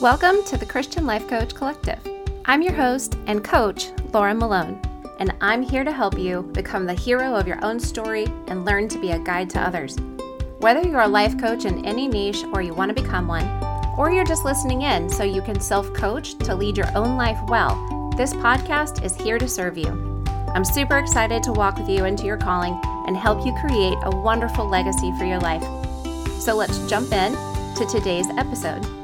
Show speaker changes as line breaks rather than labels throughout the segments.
Welcome to the Christian Life Coach Collective. I'm your host and coach, Laura Malone, and I'm here to help you become the hero of your own story and learn to be a guide to others. Whether you're a life coach in any niche or you want to become one, or you're just listening in so you can self coach to lead your own life well, this podcast is here to serve you. I'm super excited to walk with you into your calling and help you create a wonderful legacy for your life. So let's jump in to today's episode.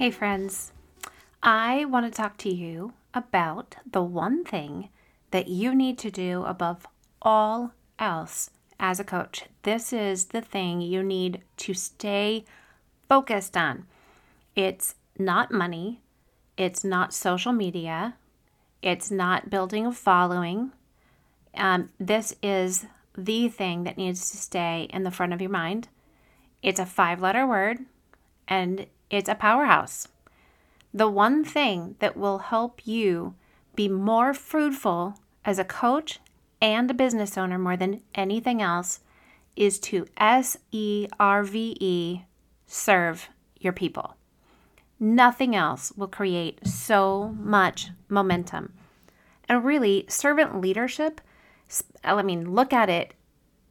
Hey, friends. I want to talk to you about the one thing that you need to do above all else as a coach. This is the thing you need to stay focused on. It's not money, it's not social media, it's not building a following. Um, this is the thing that needs to stay in the front of your mind. It's a five letter word and it's a powerhouse. The one thing that will help you be more fruitful as a coach and a business owner more than anything else is to S E R V E serve your people. Nothing else will create so much momentum. And really, servant leadership, I mean, look at it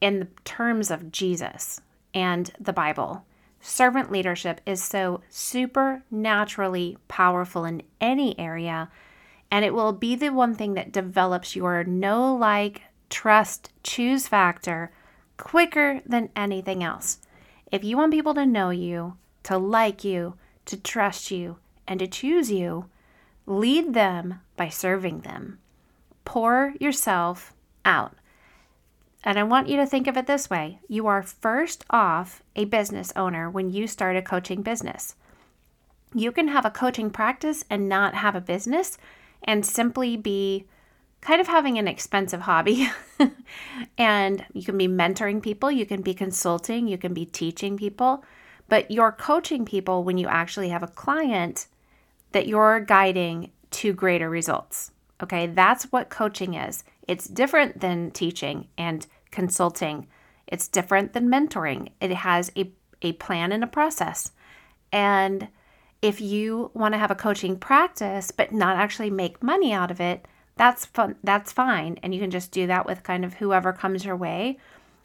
in the terms of Jesus and the Bible servant leadership is so supernaturally powerful in any area, and it will be the one thing that develops your know, like, trust, choose factor quicker than anything else. If you want people to know you, to like you, to trust you, and to choose you, lead them by serving them. Pour yourself out. And I want you to think of it this way you are first off a business owner when you start a coaching business. You can have a coaching practice and not have a business and simply be kind of having an expensive hobby. and you can be mentoring people, you can be consulting, you can be teaching people, but you're coaching people when you actually have a client that you're guiding to greater results. Okay, that's what coaching is. It's different than teaching and consulting. It's different than mentoring. It has a, a plan and a process. And if you want to have a coaching practice but not actually make money out of it, that's fun that's fine. And you can just do that with kind of whoever comes your way,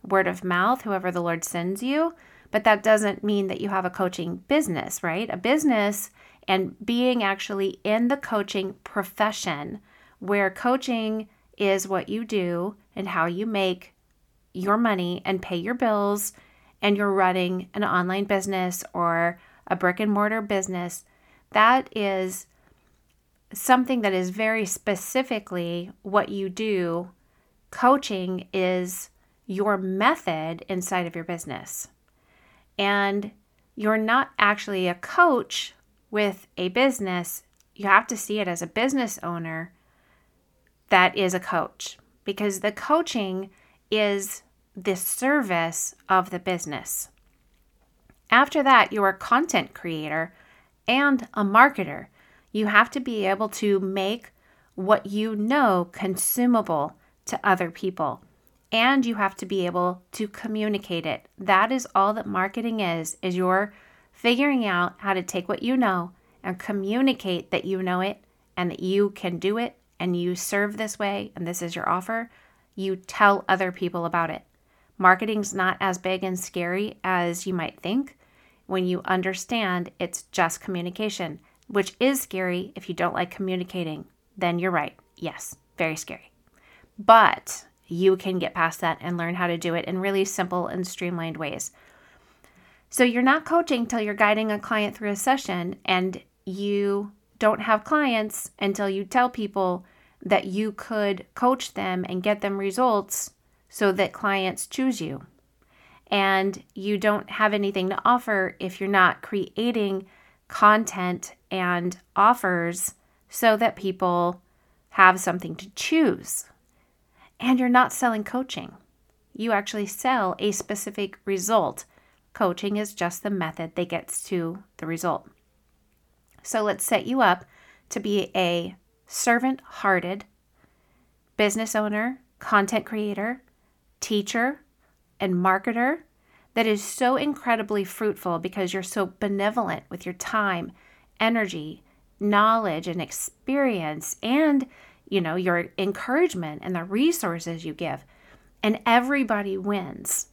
word of mouth, whoever the Lord sends you. But that doesn't mean that you have a coaching business, right? A business and being actually in the coaching profession where coaching is what you do and how you make your money and pay your bills, and you're running an online business or a brick and mortar business, that is something that is very specifically what you do. Coaching is your method inside of your business. And you're not actually a coach with a business. You have to see it as a business owner that is a coach because the coaching is the service of the business. After that, you're a content creator and a marketer. You have to be able to make what you know consumable to other people. And you have to be able to communicate it. That is all that marketing is, is you're figuring out how to take what you know and communicate that you know it and that you can do it and you serve this way and this is your offer, you tell other people about it. Marketing's not as big and scary as you might think when you understand it's just communication, which is scary if you don't like communicating. Then you're right. Yes, very scary. But you can get past that and learn how to do it in really simple and streamlined ways. So you're not coaching till you're guiding a client through a session and you don't have clients until you tell people that you could coach them and get them results so that clients choose you. And you don't have anything to offer if you're not creating content and offers so that people have something to choose. And you're not selling coaching. You actually sell a specific result. Coaching is just the method that gets to the result. So let's set you up to be a servant hearted business owner, content creator, teacher, and marketer that is so incredibly fruitful because you're so benevolent with your time, energy, knowledge, and experience, and you know, your encouragement and the resources you give. And everybody wins.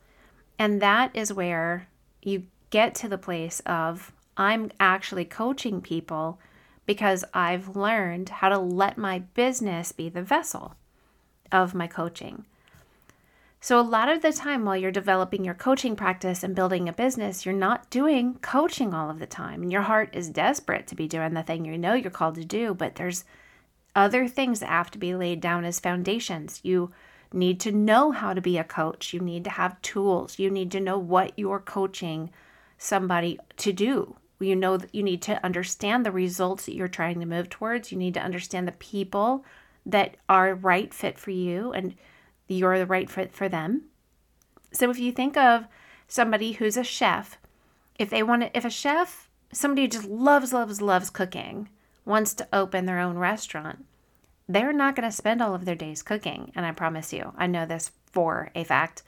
And that is where you get to the place of I'm actually coaching people because I've learned how to let my business be the vessel of my coaching. So, a lot of the time while you're developing your coaching practice and building a business, you're not doing coaching all of the time. And your heart is desperate to be doing the thing you know you're called to do, but there's other things that have to be laid down as foundations. You need to know how to be a coach, you need to have tools, you need to know what you're coaching somebody to do. You know that you need to understand the results that you're trying to move towards. You need to understand the people that are right fit for you and you're the right fit for them. So if you think of somebody who's a chef, if they want to, if a chef, somebody who just loves, loves, loves cooking, wants to open their own restaurant, they're not going to spend all of their days cooking. And I promise you, I know this for a fact.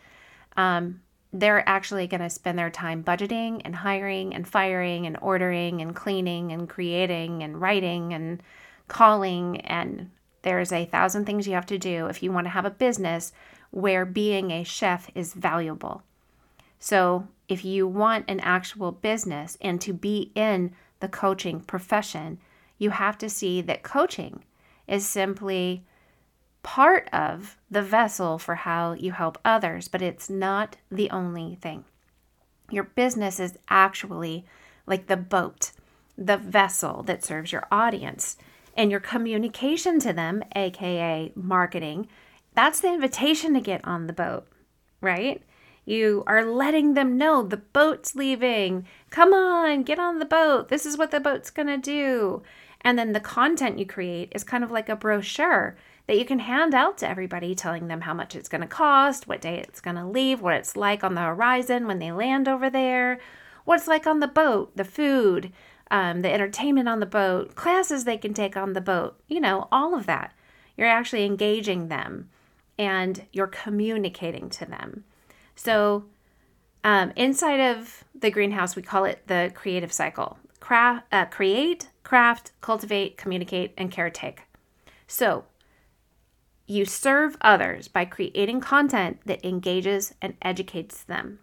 Um, they're actually going to spend their time budgeting and hiring and firing and ordering and cleaning and creating and writing and calling and there's a thousand things you have to do if you want to have a business where being a chef is valuable. So, if you want an actual business and to be in the coaching profession, you have to see that coaching is simply part of the vessel for how you help others, but it's not the only thing. Your business is actually like the boat, the vessel that serves your audience and your communication to them, aka marketing, that's the invitation to get on the boat, right? You are letting them know the boat's leaving. Come on, get on the boat. This is what the boat's going to do. And then the content you create is kind of like a brochure that you can hand out to everybody, telling them how much it's going to cost, what day it's going to leave, what it's like on the horizon when they land over there, what it's like on the boat, the food, um, the entertainment on the boat, classes they can take on the boat, you know, all of that. You're actually engaging them and you're communicating to them. So, um, inside of the greenhouse, we call it the creative cycle Craft, uh, create, craft, cultivate, communicate, and caretake. So, you serve others by creating content that engages and educates them.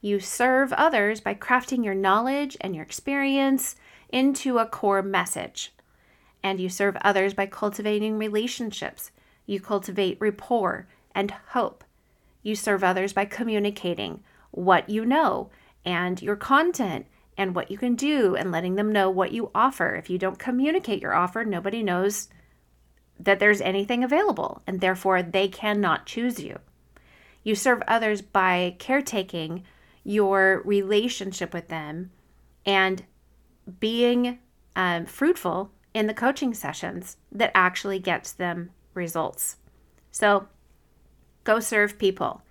You serve others by crafting your knowledge and your experience into a core message. And you serve others by cultivating relationships. You cultivate rapport and hope. You serve others by communicating what you know and your content and what you can do and letting them know what you offer. If you don't communicate your offer, nobody knows that there's anything available and therefore they cannot choose you. You serve others by caretaking your relationship with them and being um, fruitful in the coaching sessions that actually gets them results. So go serve people,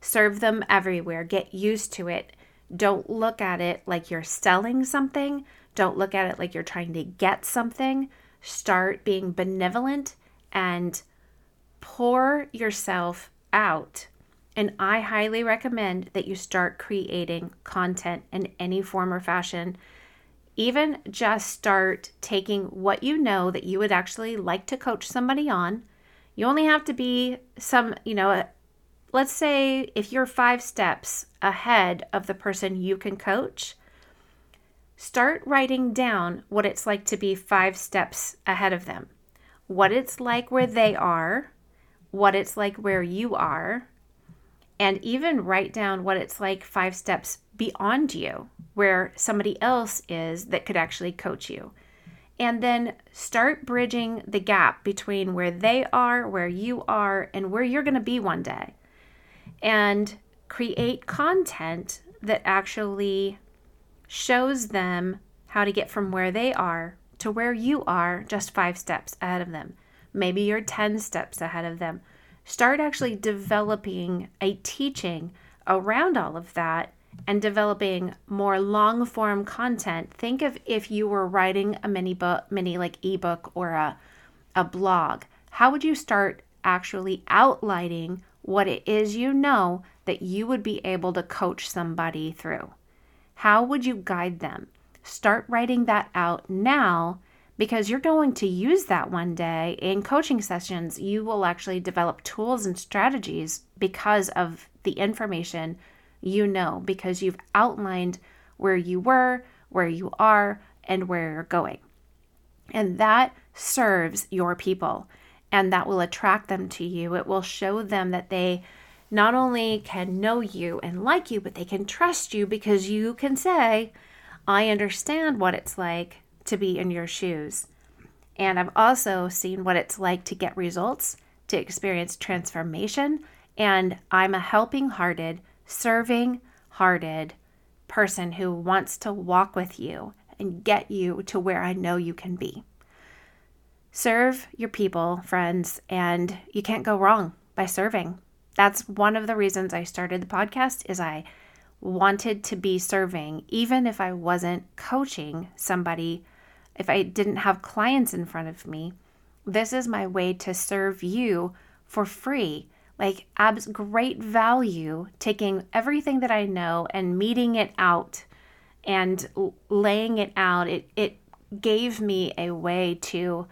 serve them everywhere, get used to it. Don't look at it like you're selling something, don't look at it like you're trying to get something. Start being benevolent and pour yourself out. And I highly recommend that you start creating content in any form or fashion even just start taking what you know that you would actually like to coach somebody on. You only have to be some, you know, let's say if you're five steps ahead of the person you can coach, start writing down what it's like to be five steps ahead of them, what it's like where they are, what it's like where you are, and even write down what it's like five steps beyond you, where somebody else is that could actually coach you. And then start bridging the gap between where they are, where you are, and where you're going to be one day. And create content that actually shows them how to get from where they are to where you are just five steps ahead of them. Maybe you're 10 steps ahead of them start actually developing a teaching around all of that and developing more long form content. Think of if you were writing a mini book, mini like ebook or a, a blog. How would you start actually outlining what it is you know that you would be able to coach somebody through. How would you guide them? Start writing that out now because you're going to use that one day in coaching sessions. You will actually develop tools and strategies because of the information you know, because you've outlined where you were, where you are, and where you're going. And that serves your people and that will attract them to you. It will show them that they not only can know you and like you, but they can trust you because you can say, I understand what it's like to be in your shoes. And I've also seen what it's like to get results, to experience transformation. And I'm a helping hearted, serving hearted person who wants to walk with you and get you to where I know you can be. Serve your people, friends, and you can't go wrong by serving. That's one of the reasons I started the podcast is I wanted to be serving even if I wasn't coaching somebody, if I didn't have clients in front of me. This is my way to serve you for free. Like abs great value taking everything that I know and meting it out and laying it out. It it gave me a way to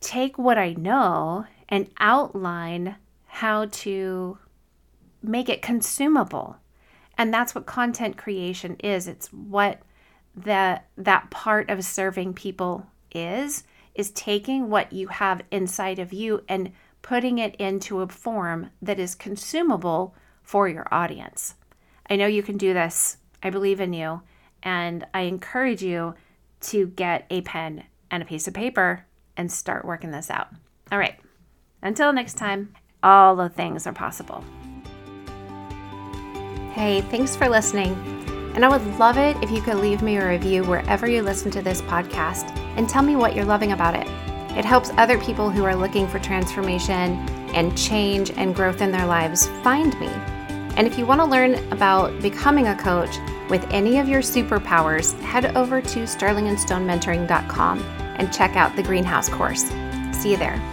take what I know and outline how to make it consumable. And that's what content creation is. It's what that that part of serving people is is taking what you have inside of you and putting it into a form that is consumable for your audience. I know you can do this. I believe in you. And I encourage you to get a pen and a piece of paper and start working this out. All right. Until next time, all the things are possible. Hey, thanks for listening. And I would love it if you could leave me a review wherever you listen to this podcast and tell me what you're loving about it. It helps other people who are looking for transformation and change and growth in their lives find me. And if you want to learn about becoming a coach with any of your superpowers, head over to sterlingandstonementoring.com and check out the greenhouse course. See you there.